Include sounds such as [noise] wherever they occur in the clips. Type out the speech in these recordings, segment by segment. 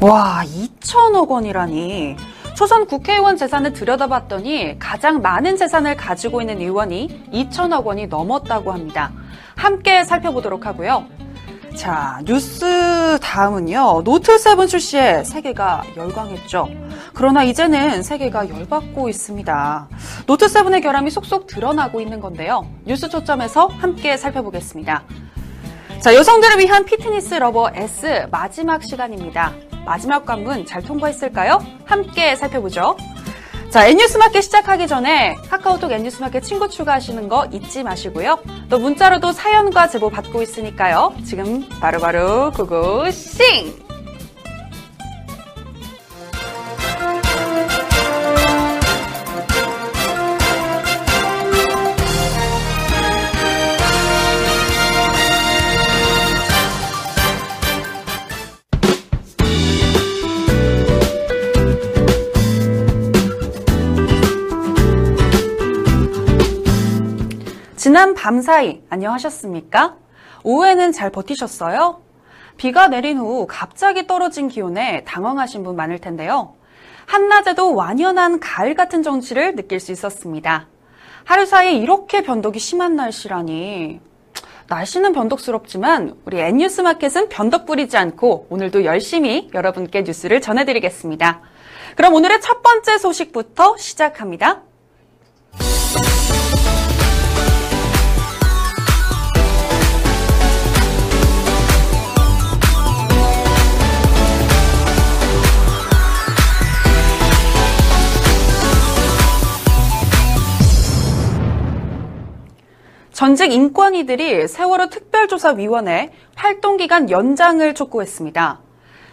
와, 2천억 원이라니. 초선 국회의원 재산을 들여다봤더니 가장 많은 재산을 가지고 있는 의원이 2천억 원이 넘었다고 합니다. 함께 살펴보도록 하고요. 자, 뉴스 다음은요. 노트7 출시에 세계가 열광했죠. 그러나 이제는 세계가 열받고 있습니다. 노트7의 결함이 속속 드러나고 있는 건데요. 뉴스 초점에서 함께 살펴보겠습니다. 자, 여성들을 위한 피트니스 러버 S 마지막 시간입니다. 마지막 관문 잘 통과했을까요? 함께 살펴보죠. 자, N뉴스마켓 시작하기 전에 카카오톡 N뉴스마켓 친구 추가하시는 거 잊지 마시고요. 또 문자로도 사연과 제보 받고 있으니까요. 지금 바로바로 고고씽! 지난 밤 사이 안녕하셨습니까? 오후에는 잘 버티셨어요? 비가 내린 후 갑자기 떨어진 기온에 당황하신 분 많을 텐데요. 한낮에도 완연한 가을 같은 정취를 느낄 수 있었습니다. 하루 사이에 이렇게 변덕이 심한 날씨라니. 날씨는 변덕스럽지만 우리 N뉴스 마켓은 변덕 부리지 않고 오늘도 열심히 여러분께 뉴스를 전해드리겠습니다. 그럼 오늘의 첫 번째 소식부터 시작합니다. 전직 인권위들이 세월호 특별조사위원회 활동기간 연장을 촉구했습니다.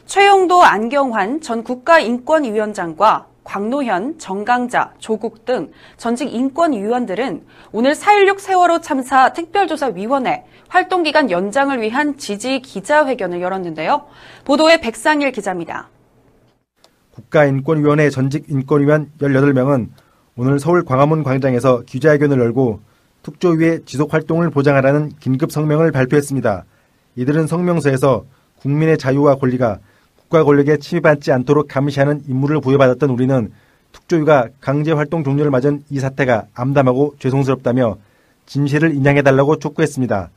최용도 안경환 전 국가인권위원장과 광노현, 정강자, 조국 등 전직 인권위원들은 오늘 4.16 세월호 참사 특별조사위원회 활동기간 연장을 위한 지지 기자회견을 열었는데요. 보도에 백상일 기자입니다. 국가인권위원회 전직 인권위원 18명은 오늘 서울 광화문 광장에서 기자회견을 열고 특조위의 지속 활동을 보장하라는 긴급 성명을 발표했습니다. 이들은 성명서에서 국민의 자유와 권리가 국가 권력에 침입받지 않도록 감시하는 임무를 부여받았던 우리는 특조위가 강제 활동 종료를 맞은 이 사태가 암담하고 죄송스럽다며 진실을 인양해달라고 촉구했습니다.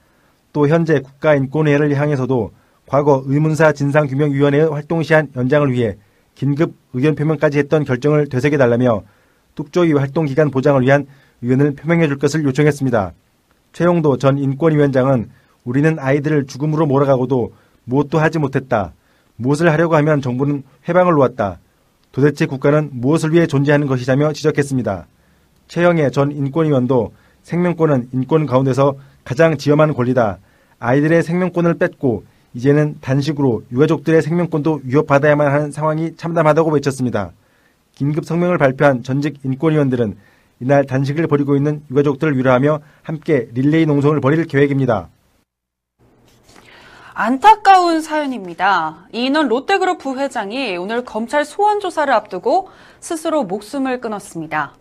또 현재 국가인권회를 향해서도 과거 의문사 진상규명위원회의 활동 시한 연장을 위해 긴급 의견 표명까지 했던 결정을 되새겨달라며 특조위 활동 기간 보장을 위한 의견을 표명해 줄 것을 요청했습니다. 최용도 전 인권위원장은 우리는 아이들을 죽음으로 몰아가고도 무엇도 하지 못했다. 무엇을 하려고 하면 정부는 회방을 놓았다. 도대체 국가는 무엇을 위해 존재하는 것이자며 지적했습니다. 최영애 전 인권위원도 생명권은 인권 가운데서 가장 지엄한 권리다. 아이들의 생명권을 뺏고 이제는 단식으로 유가족들의 생명권도 위협받아야만 하는 상황이 참담하다고 외쳤습니다. 긴급 성명을 발표한 전직 인권위원들은 이날 단식을 벌이고 있는 유가족들을 위로하며 함께 릴레이 농성을 벌일 계획입니다. 안타까운 사연입니다. 이인원 롯데그룹 부회장이 오늘 검찰 소환 조사를 앞두고 스스로 목숨을 끊었습니다.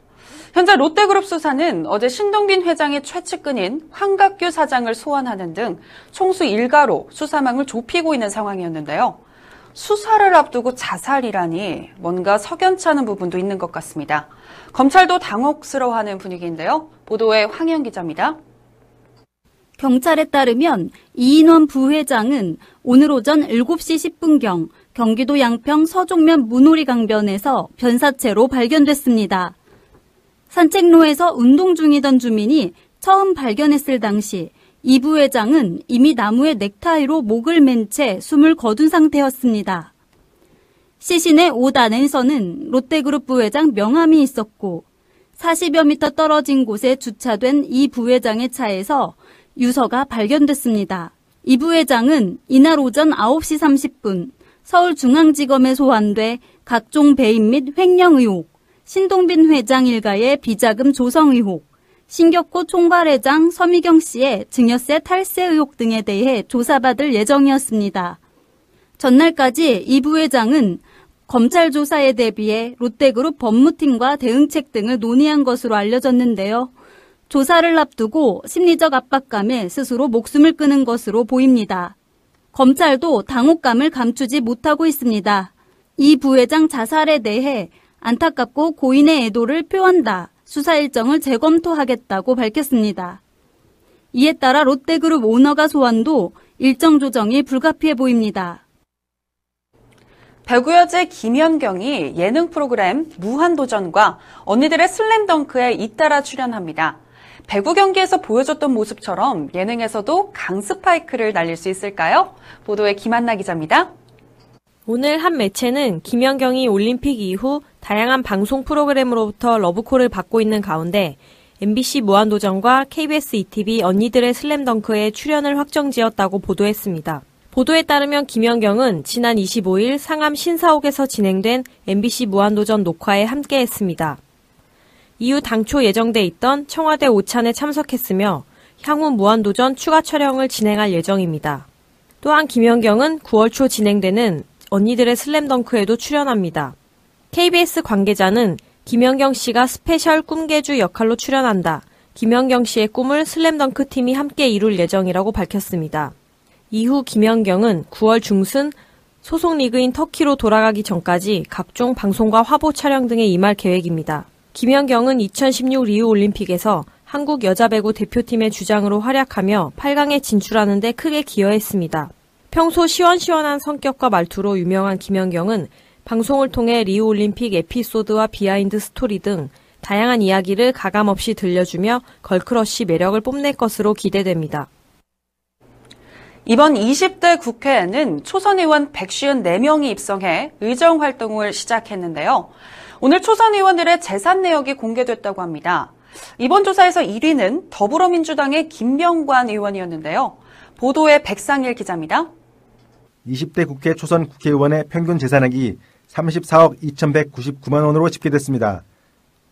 현재 롯데그룹 수사는 어제 신동빈 회장의 최측근인 황각규 사장을 소환하는 등 총수 일가로 수사망을 좁히고 있는 상황이었는데요. 수사를 앞두고 자살이라니 뭔가 석연치 않은 부분도 있는 것 같습니다. 검찰도 당혹스러워하는 분위기인데요. 보도에 황현 기자입니다. 경찰에 따르면 이인원 부회장은 오늘 오전 7시 10분경 경기도 양평 서종면 문오리 강변에서 변사체로 발견됐습니다. 산책로에서 운동 중이던 주민이 처음 발견했을 당시 이 부회장은 이미 나무에 넥타이로 목을 맨 채 숨을 거둔 상태였습니다. 시신의 5단에서는 롯데그룹 부회장 명함이 있었고 40여 미터 떨어진 곳에 주차된 이 부회장의 차에서 유서가 발견됐습니다. 이 부회장은 이날 오전 9시 30분 서울중앙지검에 소환돼 각종 배임 및 횡령 의혹, 신동빈 회장 일가의 비자금 조성 의혹, 신격호 총괄회장 서미경 씨의 증여세 탈세 의혹 등에 대해 조사받을 예정이었습니다. 전날까지 이 부회장은 검찰 조사에 대비해 롯데그룹 법무팀과 대응책 등을 논의한 것으로 알려졌는데요. 조사를 앞두고 심리적 압박감에 스스로 목숨을 끊은 것으로 보입니다. 검찰도 당혹감을 감추지 못하고 있습니다. 이 부회장 자살에 대해 안타깝고 고인의 애도를 표한다. 수사 일정을 재검토하겠다고 밝혔습니다. 이에 따라 롯데그룹 오너가 소환도 일정 조정이 불가피해 보입니다. 배구여제 김연경이 예능 프로그램 무한도전과 언니들의 슬램덩크에 잇따라 출연합니다. 배구 경기에서 보여줬던 모습처럼 예능에서도 강 스파이크를 날릴 수 있을까요? 보도에 김한나 기자입니다. 오늘 한 매체는 김연경이 올림픽 이후 다양한 방송 프로그램으로부터 러브콜을 받고 있는 가운데 MBC 무한도전과 KBS ETV 언니들의 슬램덩크에 출연을 확정지었다고 보도했습니다. 보도에 따르면 김연경은 지난 25일 상암 신사옥에서 진행된 MBC 무한도전 녹화에 함께했습니다. 이후 당초 예정돼 있던 청와대 오찬에 참석했으며 향후 무한도전 추가 촬영을 진행할 예정입니다. 또한 김연경은 9월 초 진행되는 언니들의 슬램덩크에도 출연합니다. KBS 관계자는 김연경 씨가 스페셜 꿈계주 역할로 출연한다. 김연경 씨의 꿈을 슬램덩크 팀이 함께 이룰 예정이라고 밝혔습니다. 이후 김연경은 9월 중순 소속 리그인 터키로 돌아가기 전까지 각종 방송과 화보 촬영 등에 임할 계획입니다. 김연경은 2016 리우 올림픽에서 한국 여자 배구 대표팀의 주장으로 활약하며 8강에 진출하는 데 크게 기여했습니다. 평소 시원시원한 성격과 말투로 유명한 김연경은 방송을 통해 리우 올림픽 에피소드와 behind story 등 다양한 이야기를 가감없이 들려주며 girl crush 매력을 뽐낼 것으로 기대됩니다. 이번 20대 국회에는 초선 의원 154명이 입성해 의정 활동을 시작했는데요. 오늘 초선 의원들의 재산 내역이 공개됐다고 합니다. 이번 조사에서 1위는 더불어민주당의 김병관 의원이었는데요. 보도에 백상일 기자입니다. 20대 국회 초선 국회의원의 평균 재산액이 34억 2,199만 원으로 집계됐습니다.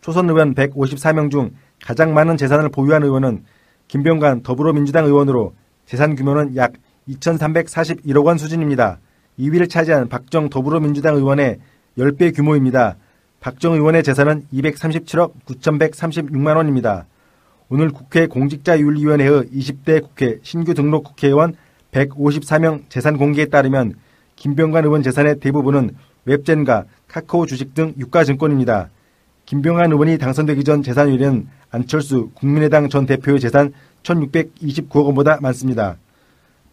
초선 의원 154명 중 가장 많은 재산을 보유한 의원은 김병관 더불어민주당 의원으로 재산 규모는 약 2,341억 원 수준입니다. 2위를 차지한 박정 더불어민주당 의원의 10배 규모입니다. 박정 의원의 재산은 237억 9,136만 원입니다. 오늘 국회 공직자윤리위원회의 20대 국회 신규 등록 국회의원 154명 재산 공개에 따르면 김병관 의원 재산의 대부분은 웹젠과 카카오 주식 등 유가증권입니다. 김병관 의원이 당선되기 전 재산율은 안철수 국민의당 전 대표의 재산 1,629억 원보다 많습니다.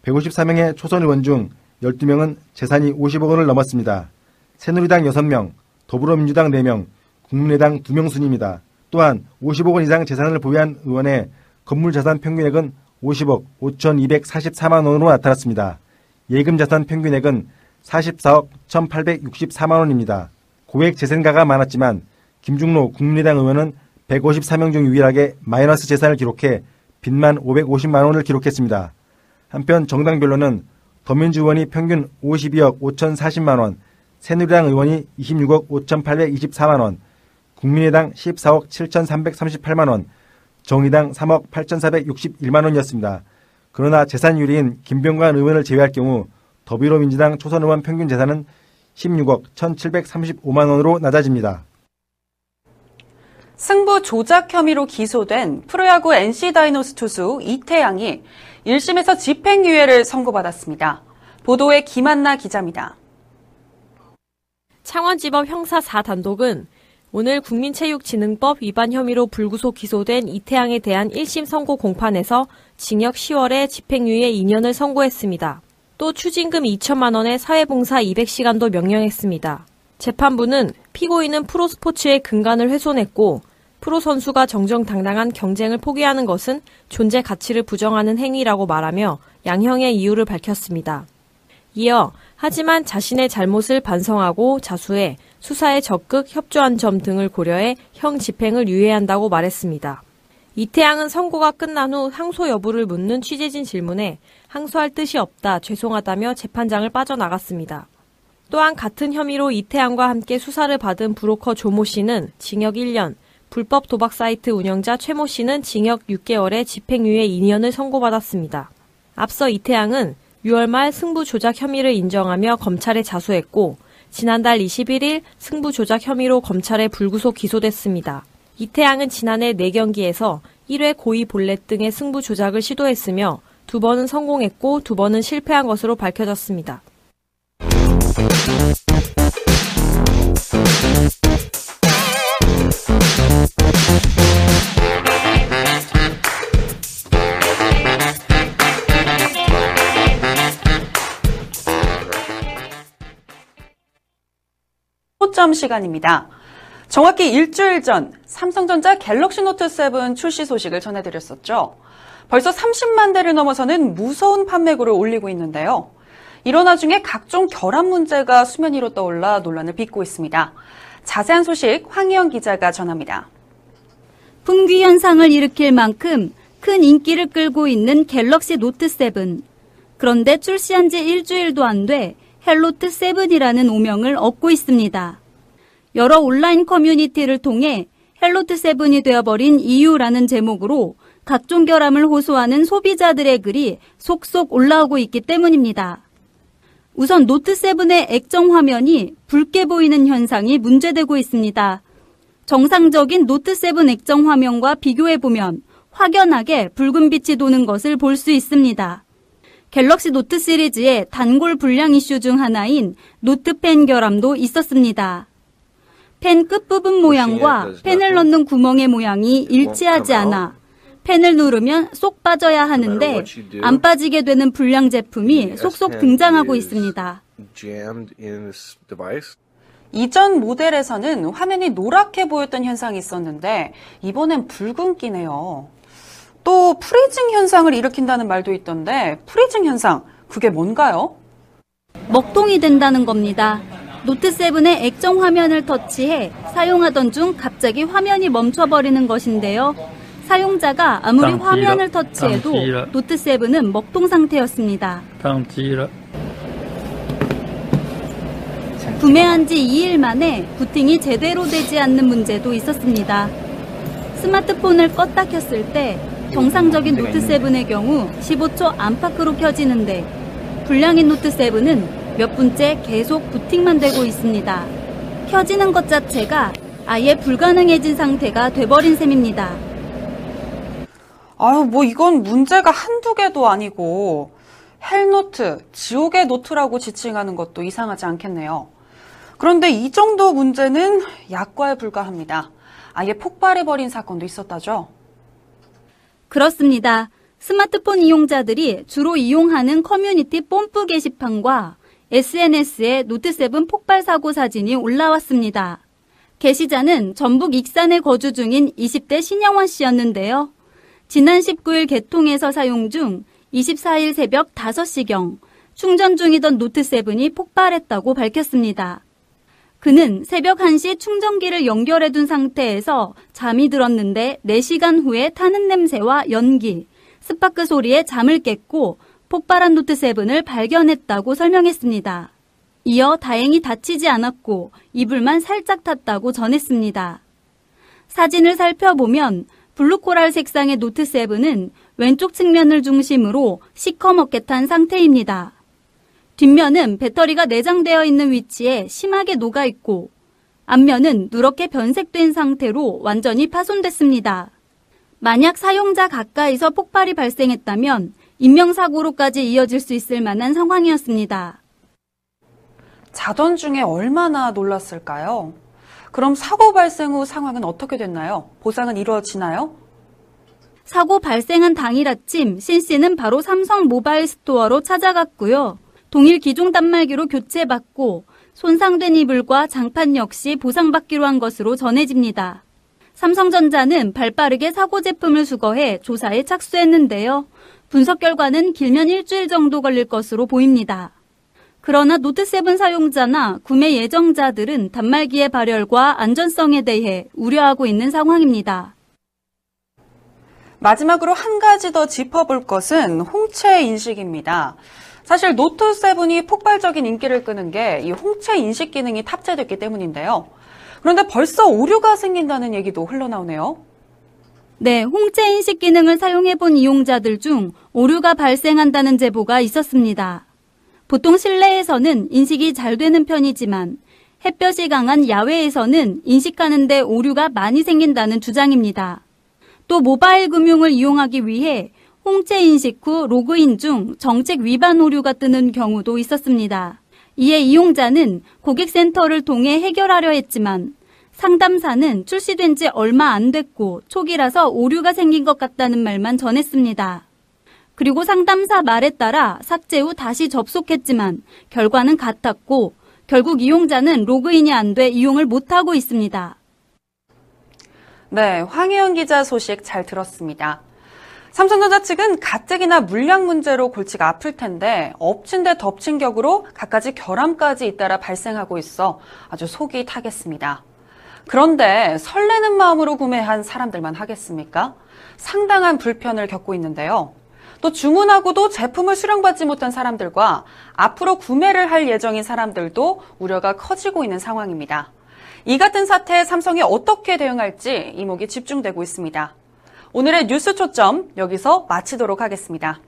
154명의 초선 의원 중 12명은 재산이 50억 원을 넘었습니다. 새누리당 6명, 더불어민주당 4명, 국민의당 2명 순입니다. 또한 50억 원 이상 재산을 보유한 의원의 건물 자산 평균액은 50억 5,244만 원으로 나타났습니다. 예금 자산 평균액은 44억 1,864만 원입니다. 고액 재산가가 많았지만 김중로 국민의당 의원은 154명 중 유일하게 마이너스 재산을 기록해 빚만 550만 원을 기록했습니다. 한편 정당별로는 더민주 의원이 평균 52억 5,040만 원, 새누리당 의원이 26억 5,824만 원, 국민의당 14억 7,338만 원, 정의당 3억 8,461만 원이었습니다. 그러나 재산유리인 김병관 의원을 제외할 경우 더불어민주당 초선 의원 평균 재산은 16억 1,735만 원으로 낮아집니다. 승부 조작 혐의로 기소된 프로야구 NC 다이노스 투수 이태양이 1심에서 집행유예를 선고받았습니다. 보도에 김한나 기자입니다. 창원지법 형사 4단독은 오늘 국민체육진흥법 위반 혐의로 불구속 기소된 이태양에 대한 1심 선고 공판에서 징역 10월에 집행유예 2년을 선고했습니다. 또 추징금 2천만 원의 사회봉사 200시간도 명령했습니다. 재판부는 피고인은 프로스포츠의 근간을 훼손했고 프로 선수가 정정당당한 경쟁을 포기하는 것은 존재 가치를 부정하는 행위라고 말하며 양형의 이유를 밝혔습니다. 이어 하지만 자신의 잘못을 반성하고 자수해 수사에 적극 협조한 점 등을 고려해 형 집행을 유예한다고 말했습니다. 이태양은 선고가 끝난 후 항소 여부를 묻는 취재진 질문에 항소할 뜻이 없다, 죄송하다며 재판장을 빠져나갔습니다. 또한 같은 혐의로 이태양과 함께 수사를 받은 브로커 조모 씨는 징역 1년, 불법 도박 사이트 운영자 최모 씨는 징역 6개월에 집행유예 2년을 선고받았습니다. 앞서 이태양은 6월 말 승부 조작 혐의를 인정하며 검찰에 자수했고 지난달 21일 승부 조작 혐의로 검찰에 불구속 기소됐습니다. 이태양은 지난해 4경기에서 1회 고의 볼넷 등의 승부 조작을 시도했으며 두 번은 성공했고 두 번은 실패한 것으로 밝혀졌습니다. 소점 시간입니다. 정확히 일주일 전 삼성전자 갤럭시 노트 7 출시 소식을 전해드렸었죠. 벌써 30만 대를 넘어서는 무서운 판매고를 올리고 있는데요. 이런 와중에 각종 결함 문제가 수면 위로 떠올라 논란을 빚고 있습니다. 자세한 소식 황희영 기자가 전합니다. 품귀 현상을 일으킬 만큼 큰 인기를 끌고 있는 갤럭시 노트 7. 그런데 출시한 지 일주일도 안 돼 hell note 7이라는 오명을 얻고 있습니다. 여러 온라인 커뮤니티를 통해 hell note 7이 되어버린 이유라는 제목으로 각종 결함을 호소하는 소비자들의 글이 속속 올라오고 있기 때문입니다. 우선 노트 7의 액정 화면이 붉게 보이는 현상이 문제되고 있습니다. 정상적인 노트 7 액정 화면과 비교해 보면 확연하게 붉은 빛이 도는 것을 볼 수 있습니다. 갤럭시 노트 시리즈의 단골 불량 이슈 중 하나인 노트 펜 결함도 있었습니다. 펜 끝부분 모양과 펜을 넣는 구멍의 모양이 일치하지 않아 펜을 누르면 쏙 빠져야 하는데 안 빠지게 되는 불량 제품이 속속 등장하고 있습니다. 이전 모델에서는 화면이 노랗게 보였던 현상이 있었는데 이번엔 붉은기네요. 또 freezing 현상을 일으킨다는 말도 있던데 freezing 현상 그게 뭔가요? 먹통이 된다는 겁니다. 노트7의 액정 화면을 터치해 사용하던 중 갑자기 화면이 멈춰버리는 것인데요. 사용자가 아무리 화면을 터치해도 노트7은 먹통 상태였습니다. 구매한 지 2일 만에 부팅이 제대로 되지 않는 문제도 있었습니다. 스마트폰을 껐다 켰을 때 정상적인 노트7의 경우 15초 안팎으로 켜지는데 불량인 노트7은 몇 분째 계속 부팅만 되고 있습니다. 켜지는 것 자체가 아예 불가능해진 상태가 돼버린 셈입니다. 아유, 뭐 이건 문제가 한두 개도 아니고 hell note, 지옥의 노트라고 지칭하는 것도 이상하지 않겠네요. 그런데 이 정도 문제는 약과에 불과합니다. 아예 폭발해버린 사건도 있었다죠? 그렇습니다. 스마트폰 이용자들이 주로 이용하는 커뮤니티 뽐뿌 게시판과 SNS에 노트7 폭발 사고 사진이 올라왔습니다. 게시자는 전북 익산에 거주 중인 20대 신영원 씨였는데요. 지난 19일 개통해서 사용 중 24일 새벽 5시경 충전 중이던 노트7이 폭발했다고 밝혔습니다. 그는 새벽 1시 충전기를 연결해 둔 상태에서 잠이 들었는데 4시간 후에 타는 냄새와 연기, 스파크 소리에 잠을 깼고 폭발한 노트 7을 발견했다고 설명했습니다. 이어 다행히 다치지 않았고 이불만 살짝 탔다고 전했습니다. 사진을 살펴보면 Blue Coral 색상의 노트 7은 왼쪽 측면을 중심으로 시커멓게 탄 상태입니다. 뒷면은 배터리가 내장되어 있는 위치에 심하게 녹아 있고 앞면은 누렇게 변색된 상태로 완전히 파손됐습니다. 만약 사용자 가까이서 폭발이 발생했다면 인명사고로까지 이어질 수 있을 만한 상황이었습니다. 자던 중에 얼마나 놀랐을까요? 그럼 사고 발생 후 상황은 어떻게 됐나요? 보상은 이루어지나요? 사고 발생한 당일 아침 신 씨는 바로 삼성 모바일 스토어로 찾아갔고요. 동일 기종 단말기로 교체받고 손상된 이불과 장판 역시 보상받기로 한 것으로 전해집니다. 삼성전자는 발빠르게 사고 제품을 수거해 조사에 착수했는데요. 분석 결과는 길면 일주일 정도 걸릴 것으로 보입니다. 그러나 노트7 사용자나 구매 예정자들은 단말기의 발열과 안전성에 대해 우려하고 있는 상황입니다. 마지막으로 한 가지 더 짚어볼 것은 홍채 인식입니다. 사실 노트7이 폭발적인 인기를 끄는 게 이 홍채 인식 기능이 탑재됐기 때문인데요. 그런데 벌써 오류가 생긴다는 얘기도 흘러나오네요. 네, 홍채 인식 기능을 사용해 본 이용자들 중 오류가 발생한다는 제보가 있었습니다. 보통 실내에서는 인식이 잘 되는 편이지만 햇볕이 강한 야외에서는 인식하는데 오류가 많이 생긴다는 주장입니다. 또 모바일 금융을 이용하기 위해 홍채 인식 후 로그인 중 정책 위반 오류가 뜨는 경우도 있었습니다. 이에 이용자는 고객센터를 통해 해결하려 했지만 상담사는 출시된 지 얼마 안 됐고 초기라서 오류가 생긴 것 같다는 말만 전했습니다. 그리고 상담사 말에 따라 삭제 후 다시 접속했지만 결과는 같았고 결국 이용자는 로그인이 안 돼 이용을 못하고 있습니다. 네, 황혜연 기자 소식 잘 들었습니다. 삼성전자 측은 가뜩이나 물량 문제로 골치가 아플 텐데 엎친 데 덮친 격으로 갖가지 결함까지 잇따라 발생하고 있어 아주 속이 타겠습니다. 그런데 설레는 마음으로 구매한 사람들만 하겠습니까? 상당한 불편을 겪고 있는데요. 또 주문하고도 제품을 수령받지 못한 사람들과 앞으로 구매를 할 예정인 사람들도 우려가 커지고 있는 상황입니다. 이 같은 사태에 삼성이 어떻게 대응할지 이목이 집중되고 있습니다. 오늘의 뉴스 초점 여기서 마치도록 하겠습니다.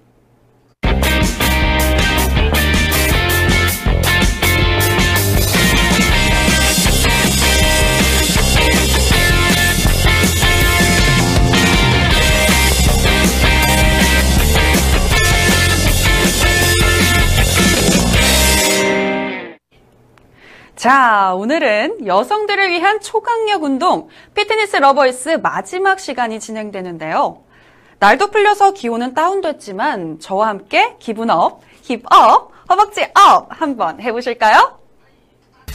자, 오늘은 여성들을 위한 초강력 운동, Fitness Lovers 마지막 시간이 진행되는데요. 날도 풀려서 기온은 다운됐지만 저와 함께 기분 up, hip up, 허벅지 up 한번 해보실까요?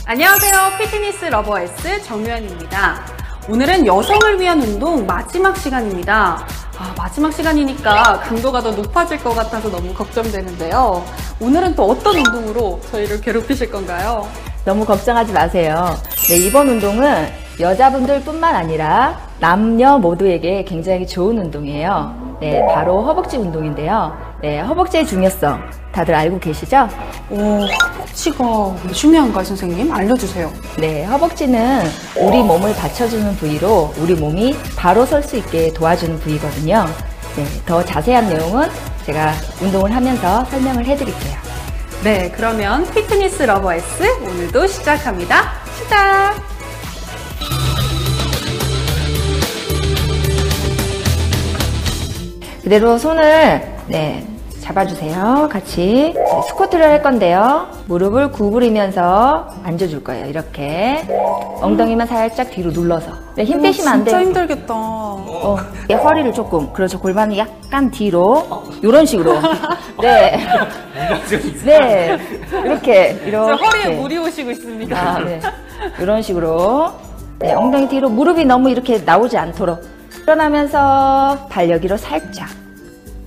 안녕하세요. Fitness Lovers 정유현입니다. 오늘은 여성을 위한 운동 마지막 시간입니다. 아, 마지막 시간이니까 강도가 더 높아질 것 같아서 너무 걱정되는데요. 오늘은 또 어떤 운동으로 저희를 괴롭히실 건가요? 너무 걱정하지 마세요. 네, 이번 운동은 여자분들 뿐만 아니라 남녀 모두에게 굉장히 좋은 운동이에요. 네, 바로 허벅지 운동인데요. 네, 허벅지의 중요성 다들 알고 계시죠? 오, 허벅지가 왜 중요한가요, 선생님? 알려주세요. 네, 허벅지는 우리 몸을 받쳐주는 부위로 우리 몸이 바로 설 수 있게 도와주는 부위거든요. 네, 더 자세한 내용은 제가 운동을 하면서 설명을 해드릴게요. 네, 그러면 Fitness Lovers 오늘도 시작합니다. 시작! 그대로 손을 네, 잡아주세요. 같이 네, 스쿼트를 할 건데요. 무릎을 구부리면서 앉아줄 거예요. 이렇게 엉덩이만 살짝 뒤로 눌러서 네, 힘 빼시면 안 돼요. 진짜 힘들겠다. 어, 네, 허리를 조금 그렇죠. 골반을 약간 뒤로 이런 식으로 [laughs] 네, 네 이렇게 저 이렇게 허리에 물이 오시고 있습니다. 아, 네. 이런 식으로 네, 엉덩이 뒤로 무릎이 너무 이렇게 나오지 않도록 일어나면서 발 여기로 살짝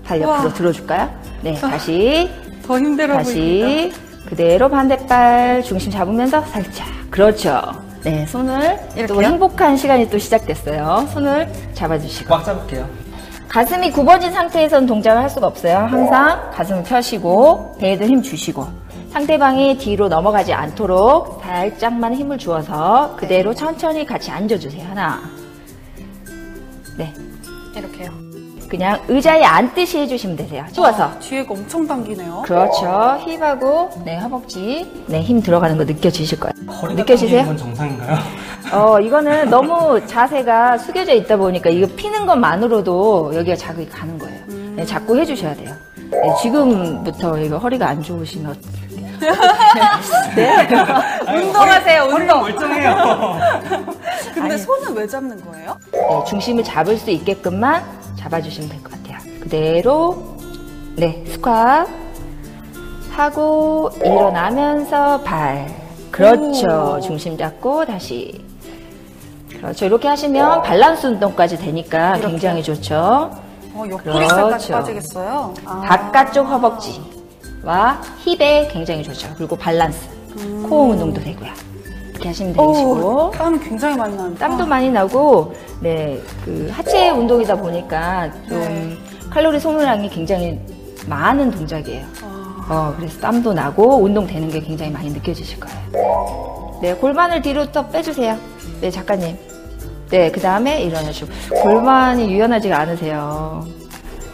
발 옆으로 우와. 들어줄까요? 네, 다시 더 힘들어 보입니다. 다시 그대로 반대발 중심 잡으면서 살짝 그렇죠. 네, 손을 또 이렇게요? 행복한 시간이 또 시작됐어요. 손을 잡아주시고 꽉 잡을게요. 가슴이 굽어진 상태에서는 동작을 할 수가 없어요. 항상 가슴을 펴시고 배에도 힘 주시고 상대방이 뒤로 넘어가지 않도록 살짝만 힘을 주어서 그대로 천천히 같이 앉아주세요. 하나. 네. 이렇게요. 그냥 의자에 앉듯이 해주시면 되세요. 추워서. 아, 뒤에가 엄청 당기네요. 그렇죠. 힙하고 네 허벅지 네 힘 들어가는 거 느껴지실 거예요. 허리가 느껴지세요? 건 정상인가요? [laughs] 어 이거는 너무 자세가 숙여져 있다 보니까 이거 피는 것만으로도 여기가 자극이 가는 거예요. 네, 자꾸 해주셔야 돼요. 네, 지금부터 이거 허리가 안 좋으시면 [laughs] 네. [laughs] 운동하세요, 허리가 운동. 멀쩡해요. 근데 아니. 손은 왜 잡는 거예요? 네, 중심을 잡을 수 있게끔만 잡아주시면 될 것 같아요. 그대로 네 스쿼트 하고 일어나면서 발 그렇죠. 오. 중심 잡고 다시 그렇죠. 이렇게 하시면 밸런스 운동까지 되니까 굉장히 좋죠. 어, 옆구리살까지 그렇죠. 빠지겠어요? 아. 바깥쪽 허벅지와 힙에 굉장히 좋죠. 그리고 밸런스, 코어 운동도 되고요. 이렇게 하시면 되시고. 오, 땀 굉장히 많이 나는데. 땀도 많이 나고, 네, 그 하체 운동이다 보니까 좀 네. 칼로리 소모량이 굉장히 많은 동작이에요. 아. 어, 그래서 땀도 나고 운동 되는 게 굉장히 많이 느껴지실 거예요. 네, 골반을 뒤로 더 빼주세요. 네, 작가님. 네, 그 다음에 일어나시고. 골반이 유연하지가 않으세요.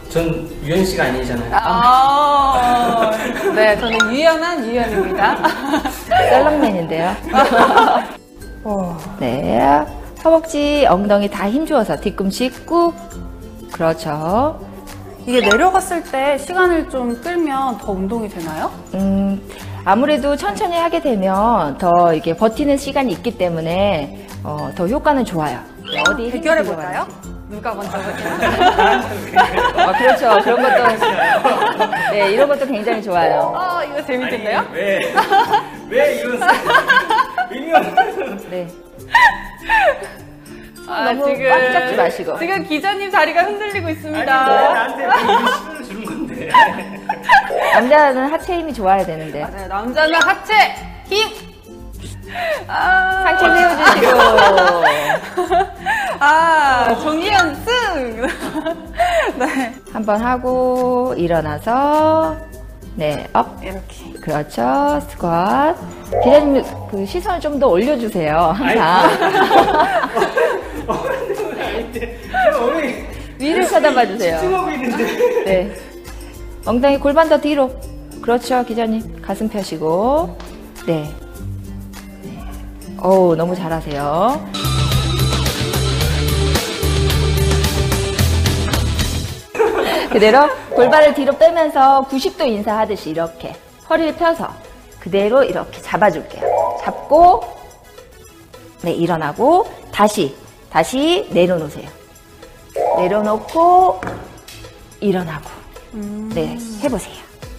전 유현 씨가 아니잖아요. 아, 네, 저는 유연한 유연입니다. [laughs] 썰렁맨인데요. [laughs] 네. 허벅지, 엉덩이 다 힘주어서 뒤꿈치 꾹. 그렇죠. 이게 내려갔을 때 시간을 좀 끌면 더 운동이 되나요? 음, 아무래도 천천히 하게 되면 더 이게 버티는 시간이 있기 때문에 어, 더 효과는 좋아요. 네, 어디 힘이 대결해 들어가는지. 누가 먼저? [laughs] 어, 그렇죠. 그런 것도 [laughs] 네, 이런 것도 굉장히 좋아요. 아, 이거 재밌겠네요? 왜? 왜 이런 네. 아, 너무 꽉 잡지 마시고. 지금 기자님 다리가 흔들리고 있습니다. 나한테 힘을 주는 건데. 남자는 하체 힘이 좋아야 되는데. 맞아요. 남자는 하체 힘. 아, 상체 세워주시고. 아, 정리현 승. [laughs] 네, 한번 하고, 일어나서, 네, up. 이렇게. 그렇죠. 스쿼트. 기자님, 그 시선을 좀 더 올려주세요. 항상. [laughs] 위를 쳐다봐 주세요. 네. 엉덩이 골반 더 뒤로. 그렇죠, 기자님. 가슴 펴시고. 네. 네. 어우, 너무 잘하세요. 그대로 골반을 뒤로 빼면서 90도 인사하듯이 이렇게 허리를 펴서 그대로 이렇게 잡아줄게요. 잡고, 네, 일어나고, 다시, 다시 내려놓으세요. 내려놓고, 일어나고. 네, 해보세요.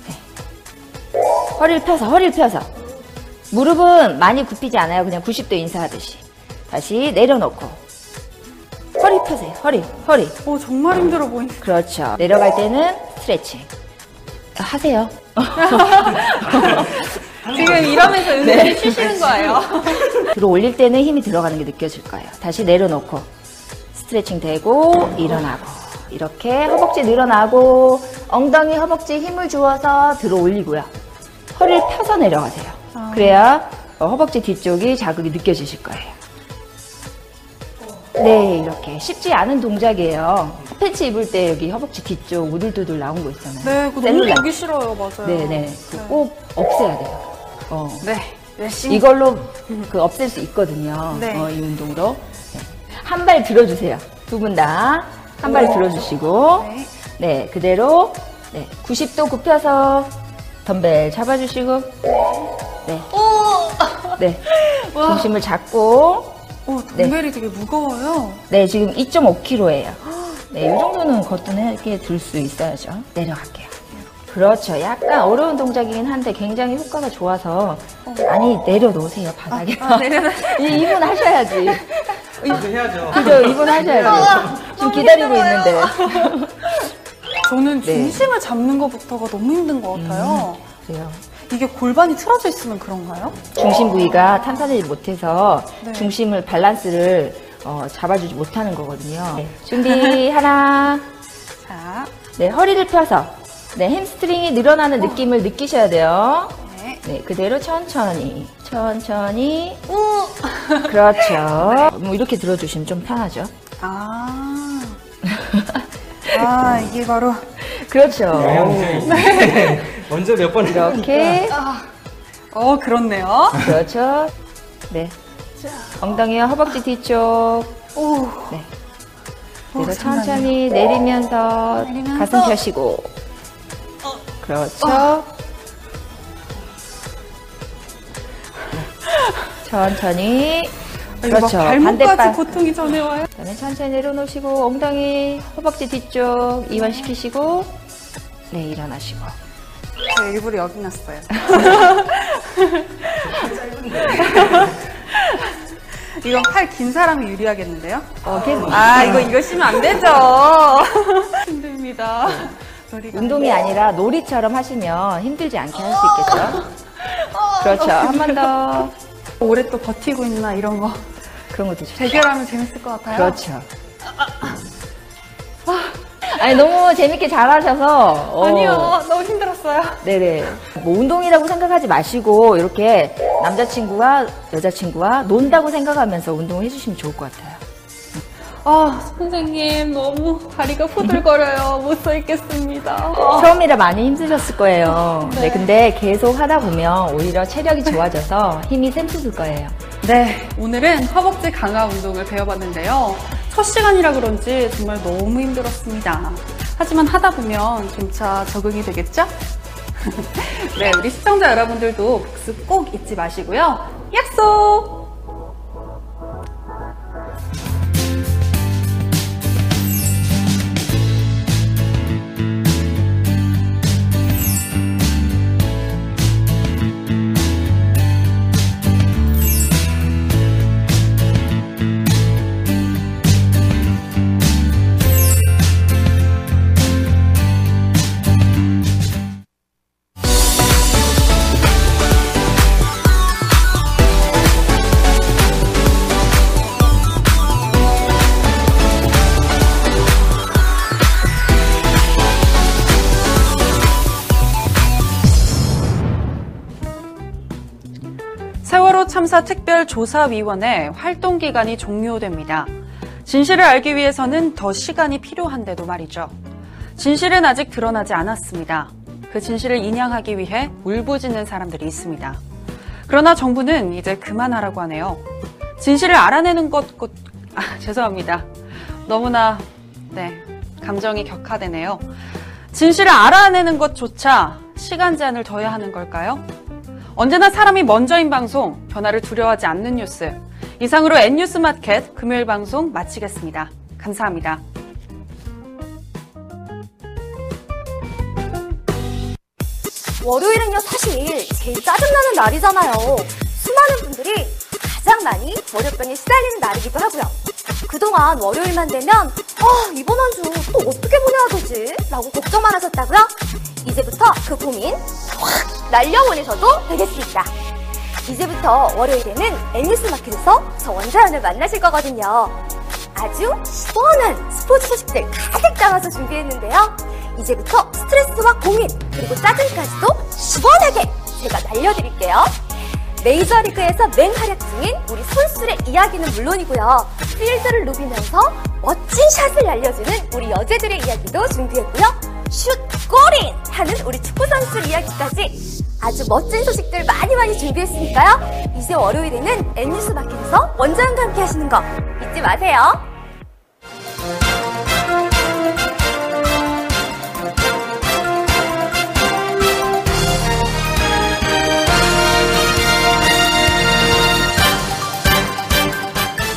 네. 허리를 펴서, 허리를 펴서. 무릎은 많이 굽히지 않아요. 그냥 90도 인사하듯이. 다시 내려놓고. 허리 펴세요. 허리, 허리. 오, 정말 힘들어 보인다. 그렇죠. 내려갈 때는 스트레칭. 하세요. [laughs] 지금 이러면서 은근히 쉬시는 거예요. [laughs] 들어 올릴 때는 힘이 들어가는 게 느껴질 거예요. 다시 내려놓고 스트레칭 되고 일어나고 이렇게 허벅지 늘어나고 엉덩이 허벅지 힘을 주어서 들어 올리고요. 허리를 펴서 내려가세요. 그래야 어, 허벅지 뒤쪽이 자극이 느껴지실 거예요. 네, 이렇게 쉽지 않은 동작이에요. 팬츠 입을 때 여기 허벅지 뒤쪽 우들두들 나온 거 있잖아요. 네, 그거 너무. 보기 싫어요, 맞아요. 네네. 그거 꼭 없애야 돼요. 어. 네, 열심히. 이걸로 그 없앨 수 있거든요. 네. 어, 이 운동으로. 한발 들어주세요. 두 분 다. 한 발 들어주시고. 네. 네, 그대로. 네, 90도 굽혀서 덤벨 잡아주시고. 네. 네. [laughs] 중심을 잡고. 오, 덤벨이 되게 무거워요. 네, 지금 2.5kg예요. 네, 이 정도는 거뜬하게 들수 있어야죠. 내려갈게요. 그렇죠. 약간 어려운 동작이긴 한데 굉장히 효과가 좋아서 많이 내려놓으세요, 바닥에. 아, 내려놔. [laughs] 이- 이분 하셔야지. 해야죠. 그죠? 이분 하셔야죠. 지금 기다리고 있는데. [laughs] 저는 네. 중심을 잡는 것부터가 너무 힘든 것 같아요. 그래요. 이게 골반이 틀어져 있으면 그런가요? 중심 부위가 탄탄하지 못해서 네. 중심을 밸런스를 어, 잡아주지 못하는 거거든요. 네. 준비 [laughs] 하나. 자, 네, 허리를 펴서. 네, 햄스트링이 늘어나는 느낌을 느끼셔야 돼요. 네. 네, 그대로 천천히, 천천히. 그렇죠. [laughs] 뭐 이렇게 들어주시면 좀 편하죠. 아. 아, 이게 바로. 그렇죠. 영양제. [laughs] 먼저 몇 번. 이렇게. 어, 그렇네요. 그렇죠. 네. 엉덩이와 허벅지 뒤쪽. 오. 네. 오, 그래서 장난 천천히 내리면서, 내리면서. 가슴 펴시고. 그렇죠. 네. 천천히. 막 그렇죠. 발목까지. 고통이 전해와요. 그다음에 천천히 내려놓으시고 엉덩이 허벅지 뒤쪽 이완시키시고 네 일어나시고 제가 일부러 여기 놨어요. [laughs] 이건 팔 긴 사람이 유리하겠는데요? 어, 계속 아, 이거, 이거 쉬면 안 되죠. [laughs] 힘듭니다. 머리가. 운동이 아니라 놀이처럼 하시면 힘들지 않게 할 수 있겠죠 [laughs] 그렇죠 한 번 더 오래 또 버티고 있나, 이런 거. 그런 것도 좋죠. 대결하면 재밌을 것 같아요. 그렇죠. 아니 너무 재밌게 잘하셔서. 어, 아니요, 너무 힘들었어요. 네네. 뭐 운동이라고 생각하지 마시고 이렇게 남자친구와 여자친구와 논다고 생각하면서 운동을 해주시면 좋을 것 같아요 아, 선생님, 너무 다리가 후들거려요. 못 서 있겠습니다. 처음이라 많이 힘드셨을 거예요. 네. 네. 근데 계속 하다 보면 오히려 체력이 좋아져서 힘이 샘솟을 거예요. 네, 오늘은 허벅지 강화 운동을 배워봤는데요. 첫 시간이라 그런지 정말 너무 힘들었습니다. 하지만 하다 보면 점차 적응이 되겠죠? [laughs] 네, 우리 시청자 여러분들도 복습 꼭 잊지 마시고요. 약속! 탐사 특별조사위원회 활동 기간이 종료됩니다. 진실을 알기 위해서는 더 시간이 필요한데도 말이죠. 진실은 아직 드러나지 않았습니다. 그 진실을 인양하기 위해 울부짖는 사람들이 있습니다. 그러나 정부는 이제 그만하라고 하네요. 진실을 알아내는 것, 것 아, [laughs] 죄송합니다. 너무나, 네, 감정이 격하되네요. 진실을 알아내는 것조차 시간 제한을 둬야 하는 걸까요? 언제나 사람이 먼저인 방송, 변화를 두려워하지 않는 뉴스. 이상으로 N뉴스 마켓 금요일 방송 마치겠습니다. 감사합니다. 월요일은요, 사실 제일 짜증나는 날이잖아요. 수많은 분들이 가장 많이 월요병에 시달리는 날이기도 하고요. 그동안 월요일만 되면, 아, 이번 한 주 또 어떻게 보내야 되지? 라고 걱정만 하셨다고요? 이제부터 그 고민 확 날려보내셔도 되겠습니다. 이제부터 월요일에는 N뉴스 마켓에서 저 원자연을 만나실 거거든요. 아주 시원한 스포츠 소식들 가득 담아서 준비했는데요. 이제부터 스트레스와 고민, 그리고 짜증까지도 시원하게 제가 날려드릴게요. 메이저리그에서 맹활약 중인 우리 선수들의 이야기는 물론이고요. 필드를 누비면서 멋진 샷을 날려주는 우리 여제들의 이야기도 준비했고요. 슛, 골인! 하는 우리 축구선수들 이야기까지 아주 멋진 소식들 많이 많이 준비했으니까요. 이제 월요일에는 N뉴스 마켓에서 원자연과 함께 하시는 거 잊지 마세요.